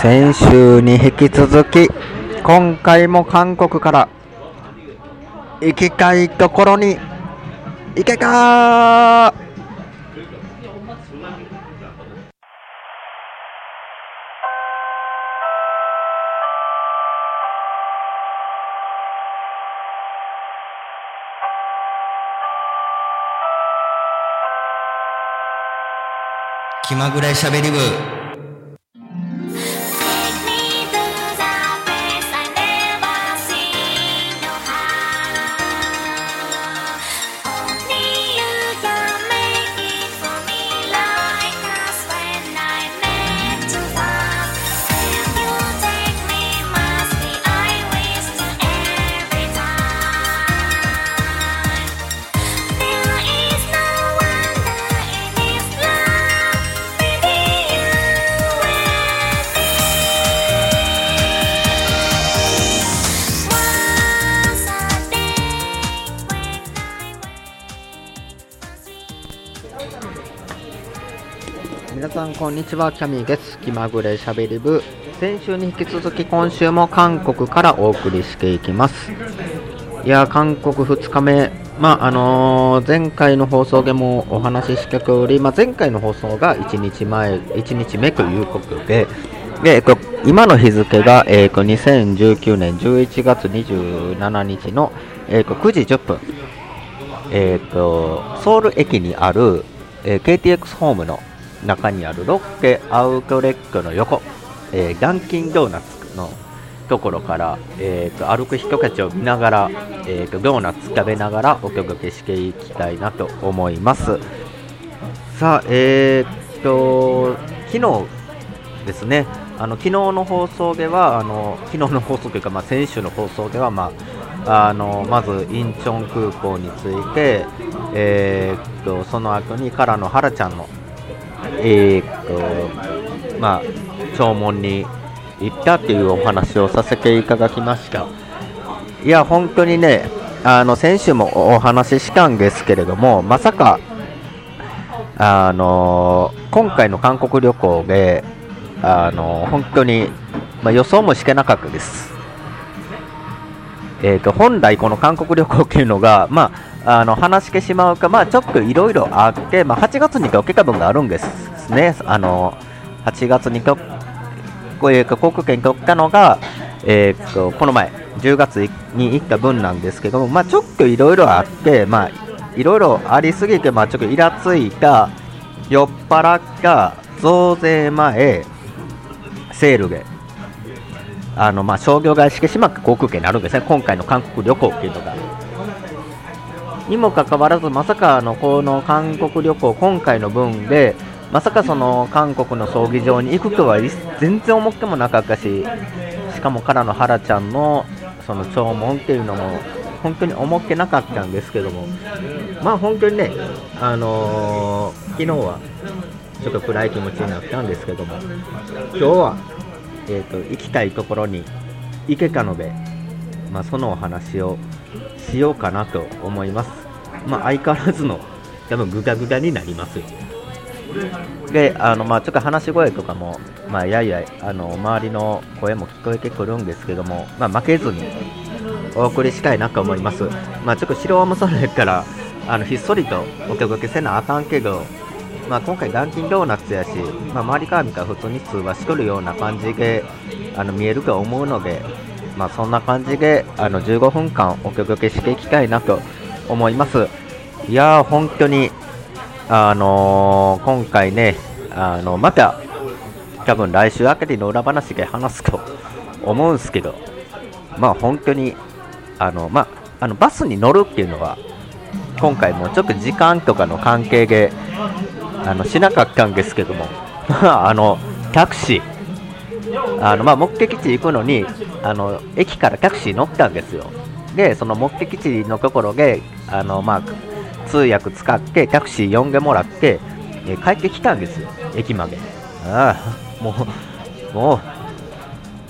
先週に引き続き今回も韓国から行きたいところに行けか気まぐれしゃべり部。皆さんこんにちは。キャミーです。気まぐれしゃべり部。先週に引き続き今週も韓国からお送りしていきます。いや韓国2日目。まああのー前回の放送でもお話しした通り、まあ、前回の放送が1日前1日目ということでで、今の日付が、えっと、2019年11月27日の、えっと、9時10分。えー、とソウル駅にある、えー KTX ホームの中にあるロッケアウトレットの横、えーダンキンドーナツのところから、えー、と歩く人たちを見ながら、えー、とドーナツ食べながらお届けしていきたいなと思います。さあえー、と昨日ですね。あの昨日の放送ではあの昨日の放送というか、まあ、先週の放送では、まあ、あのまずインチョン空港について、えーっとその後にカラのハラちゃんの、えーっとまあ、弔問に行ったっていうお話をさせていただきましたいや本当にねあの先週もお話ししたんですけれどもまさかあの今回の韓国旅行であの本当に、まあ、予想もしてなかったです。えー、と本来、この韓国旅行っていうのが、まあ、あの話してしまうか、まあ、ちょっといろいろあって、まあ、8月にロケ分があるんですね、あの8月にと、こういう航空券取ったのが、えー、とこの前、10月に行った分なんですけども、まあ、ちょっといろいろあって、まあ、いろいろありすぎて、まあ、ちょっとイラついた、酔っ払った、増税前、セールで、あのまあ、商業会してしまった航空券になるんですね、今回の韓国旅行っていうのが。にもかかわらず、まさかあのこの韓国旅行、今回の分で、まさかその韓国の葬儀場に行くとは全然思ってもなかったし、しかもからのハラちゃんのその弔問っていうのも、本当に思ってなかったんですけども、まあ本当にね、あのー昨日はちょっと暗い気持ちになったんですけども、今日は、えー、と行きたいところに行けたので、まあ、そのお話をしようかなと思います。まあ、相変わらずの多分グダグダになりますよ。で、あのまあ、ちょっと話し声とかも、まあ、ややあの周りの声も聞こえてくるんですけども、まあ、負けずにお送りしたいなと思います。まあ、ちょっと白はもそれからあのひっそりとお届けせなあかんけど、まあ、今回、ダンキンドーナツやし、まあ、周りから見たら普通に通話しとるような感じであの見えると思うので、まあ、そんな感じであの15分間お届けしていきたいなと思います。いやー、本当に、あのー今回ね、あのまた多分来週あたりの裏話で話すと思うんですけど、まあ本当に、あのまあ、のバスに乗るっていうのは、今回もちょっと時間とかの関係であのしなかったんですけども、まあ、あのタクシー、あのまあ、目的地行くのにあの、駅からタクシー乗ったんですよ。で、その目的地のところで、あのまあ、通訳使ってタクシー呼んでもらって、え帰ってきたんですよ、駅まで。ああ、もう、も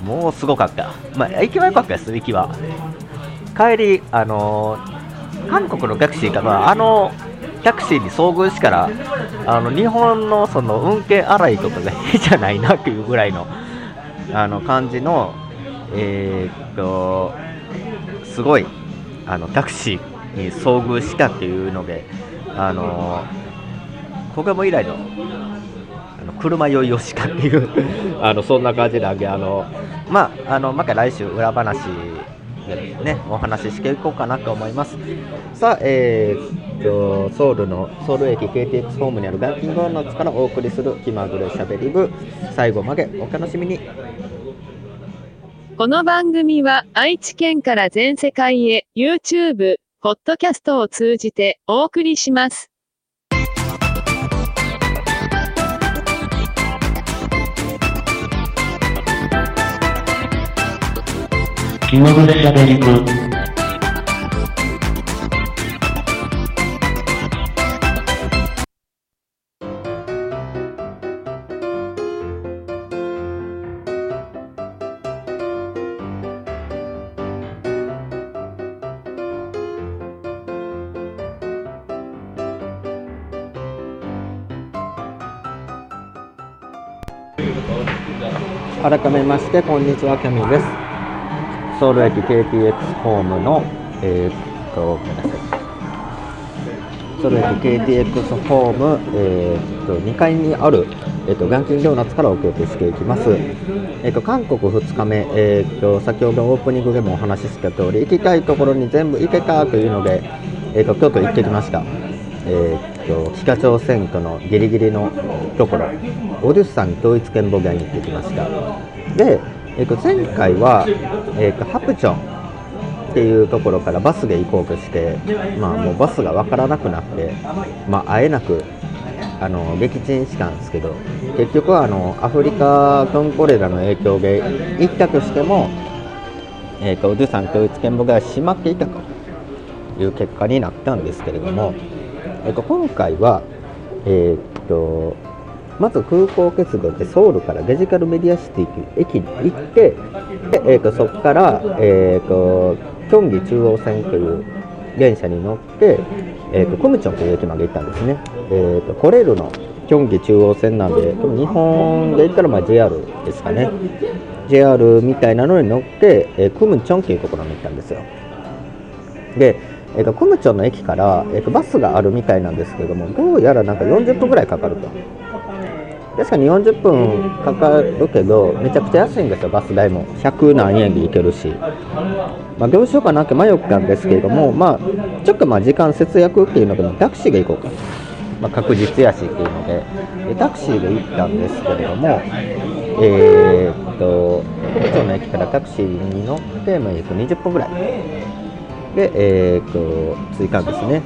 う、もうすごかった。まあ、駅は良かったです、駅は。帰り、あのー韓国のタクシーが、まあ、あのタクシーに遭遇したらあの日本のその運転荒いとかが変じゃないなっていうぐらいのあの感じのえーっとすごいあのタクシーに遭遇したっていうのであのここも以来のあの車酔いをしたっていう あのそんな感じなんであのまああのまた来週裏話でねお話ししていこうかなと思います。さあえーっとソウルのソウル駅 KTX ホームにあるガンキングドーナツからお送りする気まぐれしゃべり部。最後までお楽しみに。この番組は愛知県から全世界へ YouTube、ポッドキャストを通じてお送りします。気まぐれしゃべりく改めましてこんにちはキャミです。ソウル駅 KTX ホームのえーっとごめんなさい。ソウル駅 KTX ホーム、えーっと2階にある、えっとガンキンドーナツからお送りしていきます、えっと韓国2日目、えっと先ほどオープニングでもお話しした通り行きたいところに全部行けたというので、えっと京都行ってきました。えーっと北朝鮮とのギリギリのところオデュッサン統一権防衛に行ってきました。で、えーと前回は、えーとハプチョンっていうところからバスで行こうとして、まあ、もうバスが分からなくなって、まあ、会えなくあの撃沈したんですけど結局はあのアフリカトンコレラの影響で行ったとしても、えー、とオデュッサン統一権防衛が閉まっていたという結果になったんですけれども、えー、と今回は、えー、とまず空港結合でソウルからデジタルメディアシティ駅に行ってで、えー、とそこから、えー、とキョンギ中央線という電車に乗って、えー、とクムチョンという駅まで行ったんですね、えー、とコレルのキョンギ中央線なんで日本で言ったらまあ JR ですかね。JR みたいなのに乗って、えークムチョンというところに行ったんですよ。で、えー、とクムチョの駅から、えー、とバスがあるみたいなんですけどもどうやらなんか40分ぐらいかかると。確かに40分かかるけどめちゃくちゃ安いんですよバス代も。100何円で行けるし、まあ、どうしようかなって迷ったんですけれどもまあちょっとまあ時間節約っていうのでタクシーで行こうか、まあ、確実やしっていうので。でタクシーで行ったんですけれどもえーっと都庁の駅からタクシーに乗って、まあ、えーっと20分ぐらい。で、えーっと着いたんですね。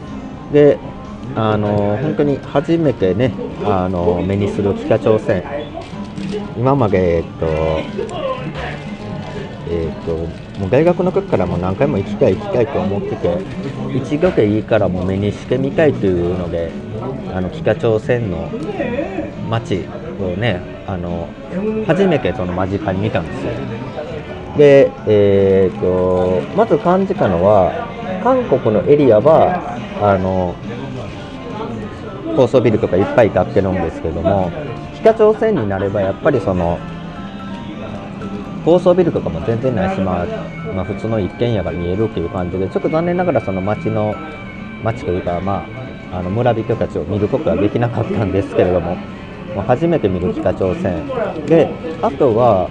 であの本当に初めてねあの目にする北朝鮮。今までえーっとえーっともう大学の時からもう何回も行きたい行きたいと思ってて一度でいいからもう目にしてみたいというのであの北朝鮮の街をねあの初めてその間近に見たんですよ。で、えー、とまず感じたのは韓国のエリアはあの高層ビルとかいっぱい建ってるんですけども北朝鮮になればやっぱりその高層ビルとかも全然ないし、まあまあ、普通の一軒家が見えるっていう感じでちょっと残念ながらその町の町というか、まあ、あの村人たちを見ることはできなかったんですけれども初めて見る北朝鮮。であとは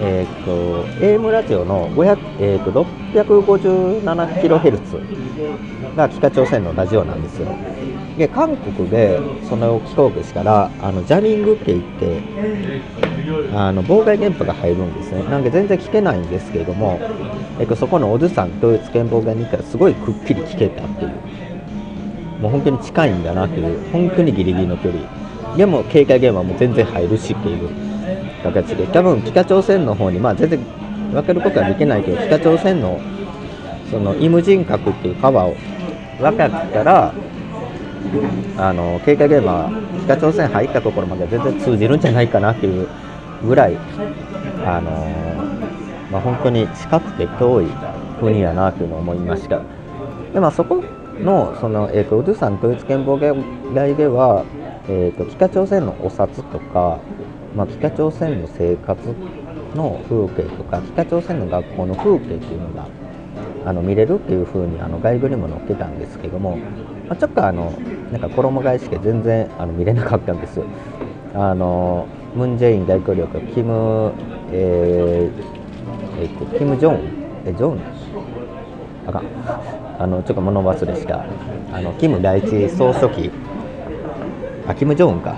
えー、と AM ラジオの、えー、と 657kHz が北朝鮮のラジオなんですよ。で韓国でそれを聞こうとしたらあのジャミングって言ってあの妨害電波が入るんですね。なんで全然聞けないんですけれども、えー、とそこのオドゥさん統一憲妨害に行ったらすごいくっきり聞けたっていうもう本当に近いんだなっていう本当にギリギリの距離でも警戒電話も全然入るしっていう。形で多分北朝鮮の方にまあ全然分けることはできないけど北朝鮮のそのイム人格っていう川を分かったらあの警戒現場は北朝鮮入ったところまで全然通じるんじゃないかなっていうぐらいあのまあ、本当に近くて遠い国やなというのを思いました。で、まあ、そこのその、えー、とウドゥさん統一憲法外では、えー、と北朝鮮のお札とか、まあ、北朝鮮の生活の風景とか北朝鮮の学校の風景っていうのがあの見れるっていう風にあの外部にも載ってたんですけども、まあ、ちょっとあのなんか衣替えして全然あの見れなかったんです。あのムン・ジェイン大統領とキム、えーえっとキム・ジョンえジョン？あかん。あのちょっと物忘れした。あのキム第一総書記。あキム・ジョンか。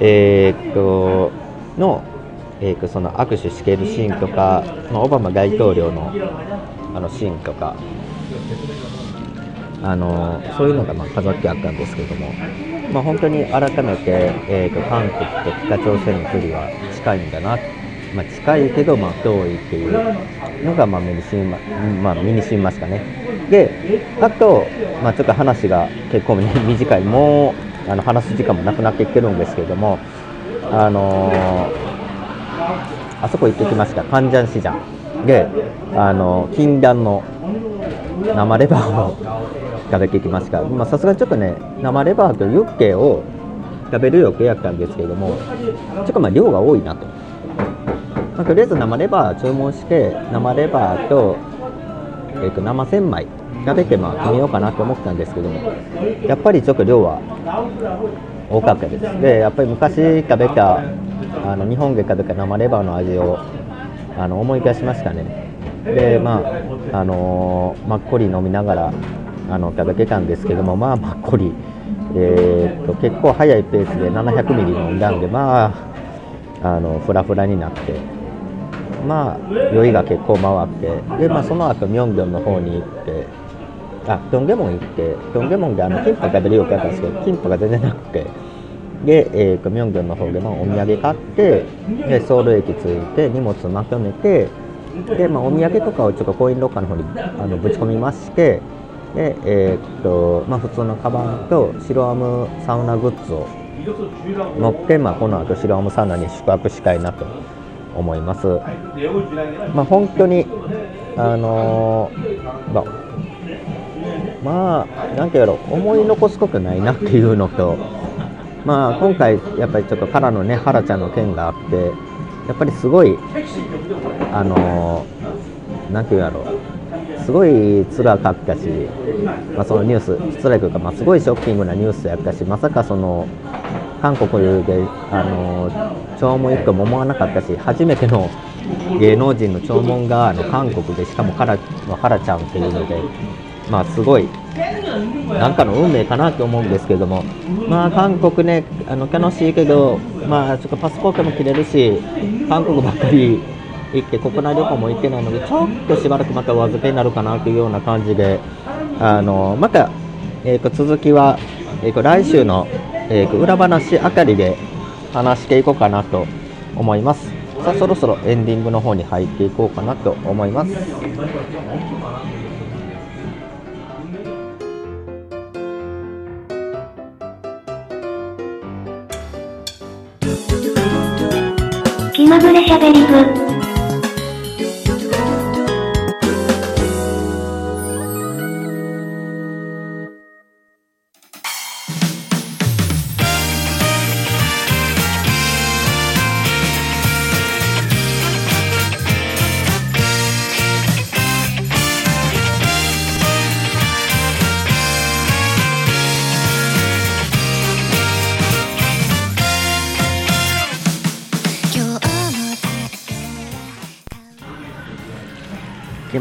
えーっとの、えーっとその握手しているシーンとか、まあ、オバマ大統領のあのシーンとかあのそういうのがまあ飾ってあったんですけども、まあ、本当に改めて、えー、と韓国と北朝鮮の距離は近いんだな、まあ、近いけどまあ遠いっていうのがまあ目にしみま、まあ、身にしみましたね。であと、まあ、ちょっと話が結構ね 短いもうあの話す時間もなくなってきてるんですけれどもあのーあそこ行ってきました、カンジャン市場で、あの禁断の生レバーを食べてきました。さすがにちょっとね、生レバーとユッケを食べる予定やったんですけれども、ちょっとまあ量が多いなと。まあとりあえず生レバー注文して、生レバーと,、えー、と生千枚食べてまあ決めようかなと思ったんですけども、やっぱりちょっと量は多かったです。で、やっぱり昔食べたあの日本で食べた生レバーの味をあの思い出しましたね。で、まああのーマッコリ飲みながらあの食べてたんですけども、まあ、マッコリ、えーっと結構早いペースで700ミリ飲んだんで、まあ、あのフラフラになって、まあ、酔いが結構回って、でまあ、その後ミョンギョンの方に行って、あピョンゲモン行って、ピョンゲモンであのキンパ食べるようかったんですけど、キンパが全然なくて。で、えー、とミョンギョンの方でもお土産買ってでソウル駅着いて荷物まとめてで、まあ、お土産とかをちょっとコインロッカーの方にあのぶち込みましてで、えーとまあ、普通のカバンと白アムサウナグッズを持って、まあ、この後白アムサウナに宿泊したいなと思います。まあ、本当にあのーまあまあ、なんていうやろ思い残すことないなっていうのと、まあ、今回、やっぱりちょっとカラのね、ハラちゃんの件があって、やっぱりすごい、あのーなんていうやろすごい辛かったし、まあ、そのニュース、辛いというか、まあ、すごいショッキングなニュースやったし、まさかその、韓国で、あの弔問行くとも思わなかったし、初めての芸能人の弔問があの韓国で、しかもカラのハラちゃんっていうので、まあ、すごい、なんかの運命かなと思うんですけども、まあ、韓国ね、あの楽しいけど、まあ、ちょっとパスポートも切れるし、韓国ばっかり行って、国内旅行も行ってないので、ちょっとしばらくまたお預けになるかなというような感じで、あのまた、えーと続きは、えーと来週の、えーと裏話あたりで話していこうかなと思います。さあ、そろそろエンディングの方に入っていこうかなと思います。気まぐれしゃべり部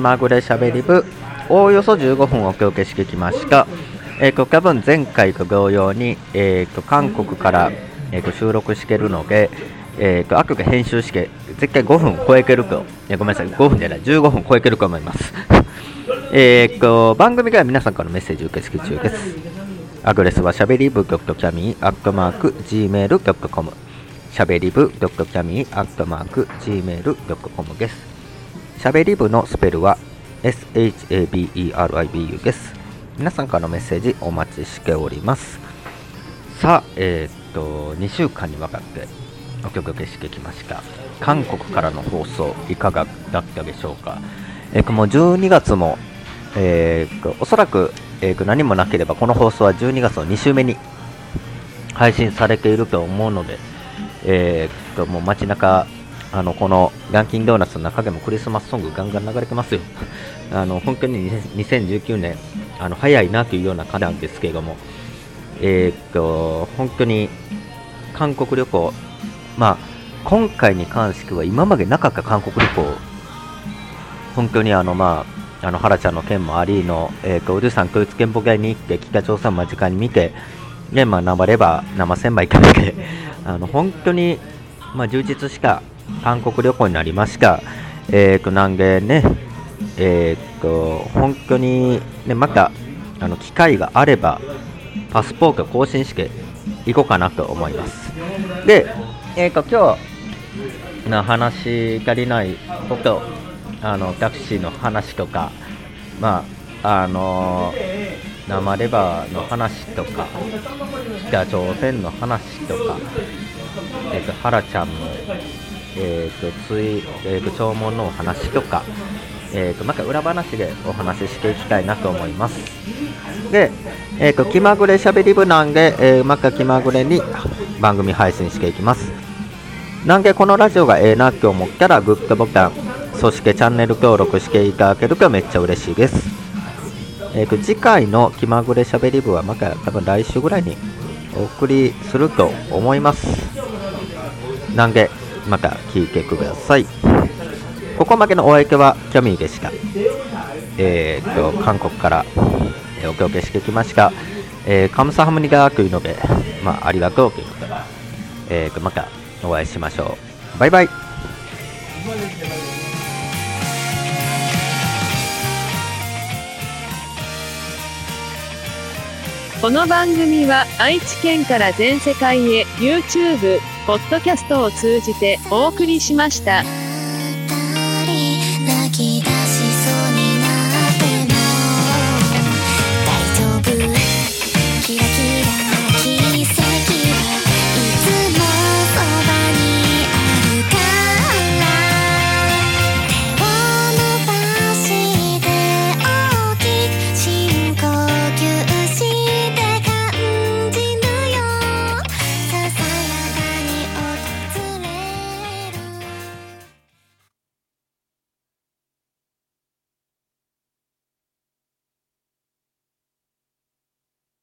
まぐれしゃべり部おおよそ15分お届けしてきました。えー、と多分前回と同様に、えー、と韓国から、えー、と収録してるので、えー、とあくが編集して絶対5分超えてると、いやごめんなさい、5分じゃない、15分超えてると思います。えー、と番組では皆さんからメッセージ受付中です。アドレスはしゃべり部 .cami.gmail.com しゃべり部 .cami.gmail.com です。しゃべり部のスペルは SHABERIBU です。皆さんからのメッセージお待ちしております。さあ、えーっと、2週間にわたってお届けしてきました。韓国からの放送、いかがだったでしょうか？えーっと、もう12月もえーとおそらく、えーと何もなければこの放送は12月の2週目に配信されていると思うので、えーともう街中あのこのランキンドーナツの中でもクリスマスソングガンガン流れてますよ。あの本当に2019年あの早いなというような感じなんですけれども、えー、と本当に韓国旅行、まあ、今回に関しては今までなかった韓国旅行、本当にあの、まあ、あの原ちゃんの件もありの、えー、とウルさん統一憲法会に行って北朝鮮を間近に見て、でまあ、生レバー、生千枚食べて、あの本当に、まあ、充実した韓国旅行になりました。えー、となんでね、えー、と本当に、ね、またあの機会があればパスポート更新して行こうかなと思います。で、えー、と今日の話足りないこと、あのタクシーの話とか、まああの生レバーの話とか、北朝鮮の話とか、えー、と原ちゃんの、えー、とつい、えー、と弔問のお話とか、えー、とまた裏話でお話ししていきたいなと思います。で、えー、と気まぐれしゃべり部なんで、えー、また気まぐれに番組配信していきます。なんでこのラジオがええなって思ったらグッドボタン、そしてチャンネル登録していただけるとめっちゃ嬉しいです。えー、と次回の気まぐれしゃべり部はまた多分来週ぐらいにお送りすると思います。なんでまた聞いてください。ここまでのお相手はキャミーでした。えー、と韓国から、えーお届けしてきました。えー、カムサハムニダーというので、まあ、ありがとうということで、えー、とまたお会いしましょう。バイバイ。この番組は愛知県から全世界へ YouTube、ポッドキャストを通じてお送りしました。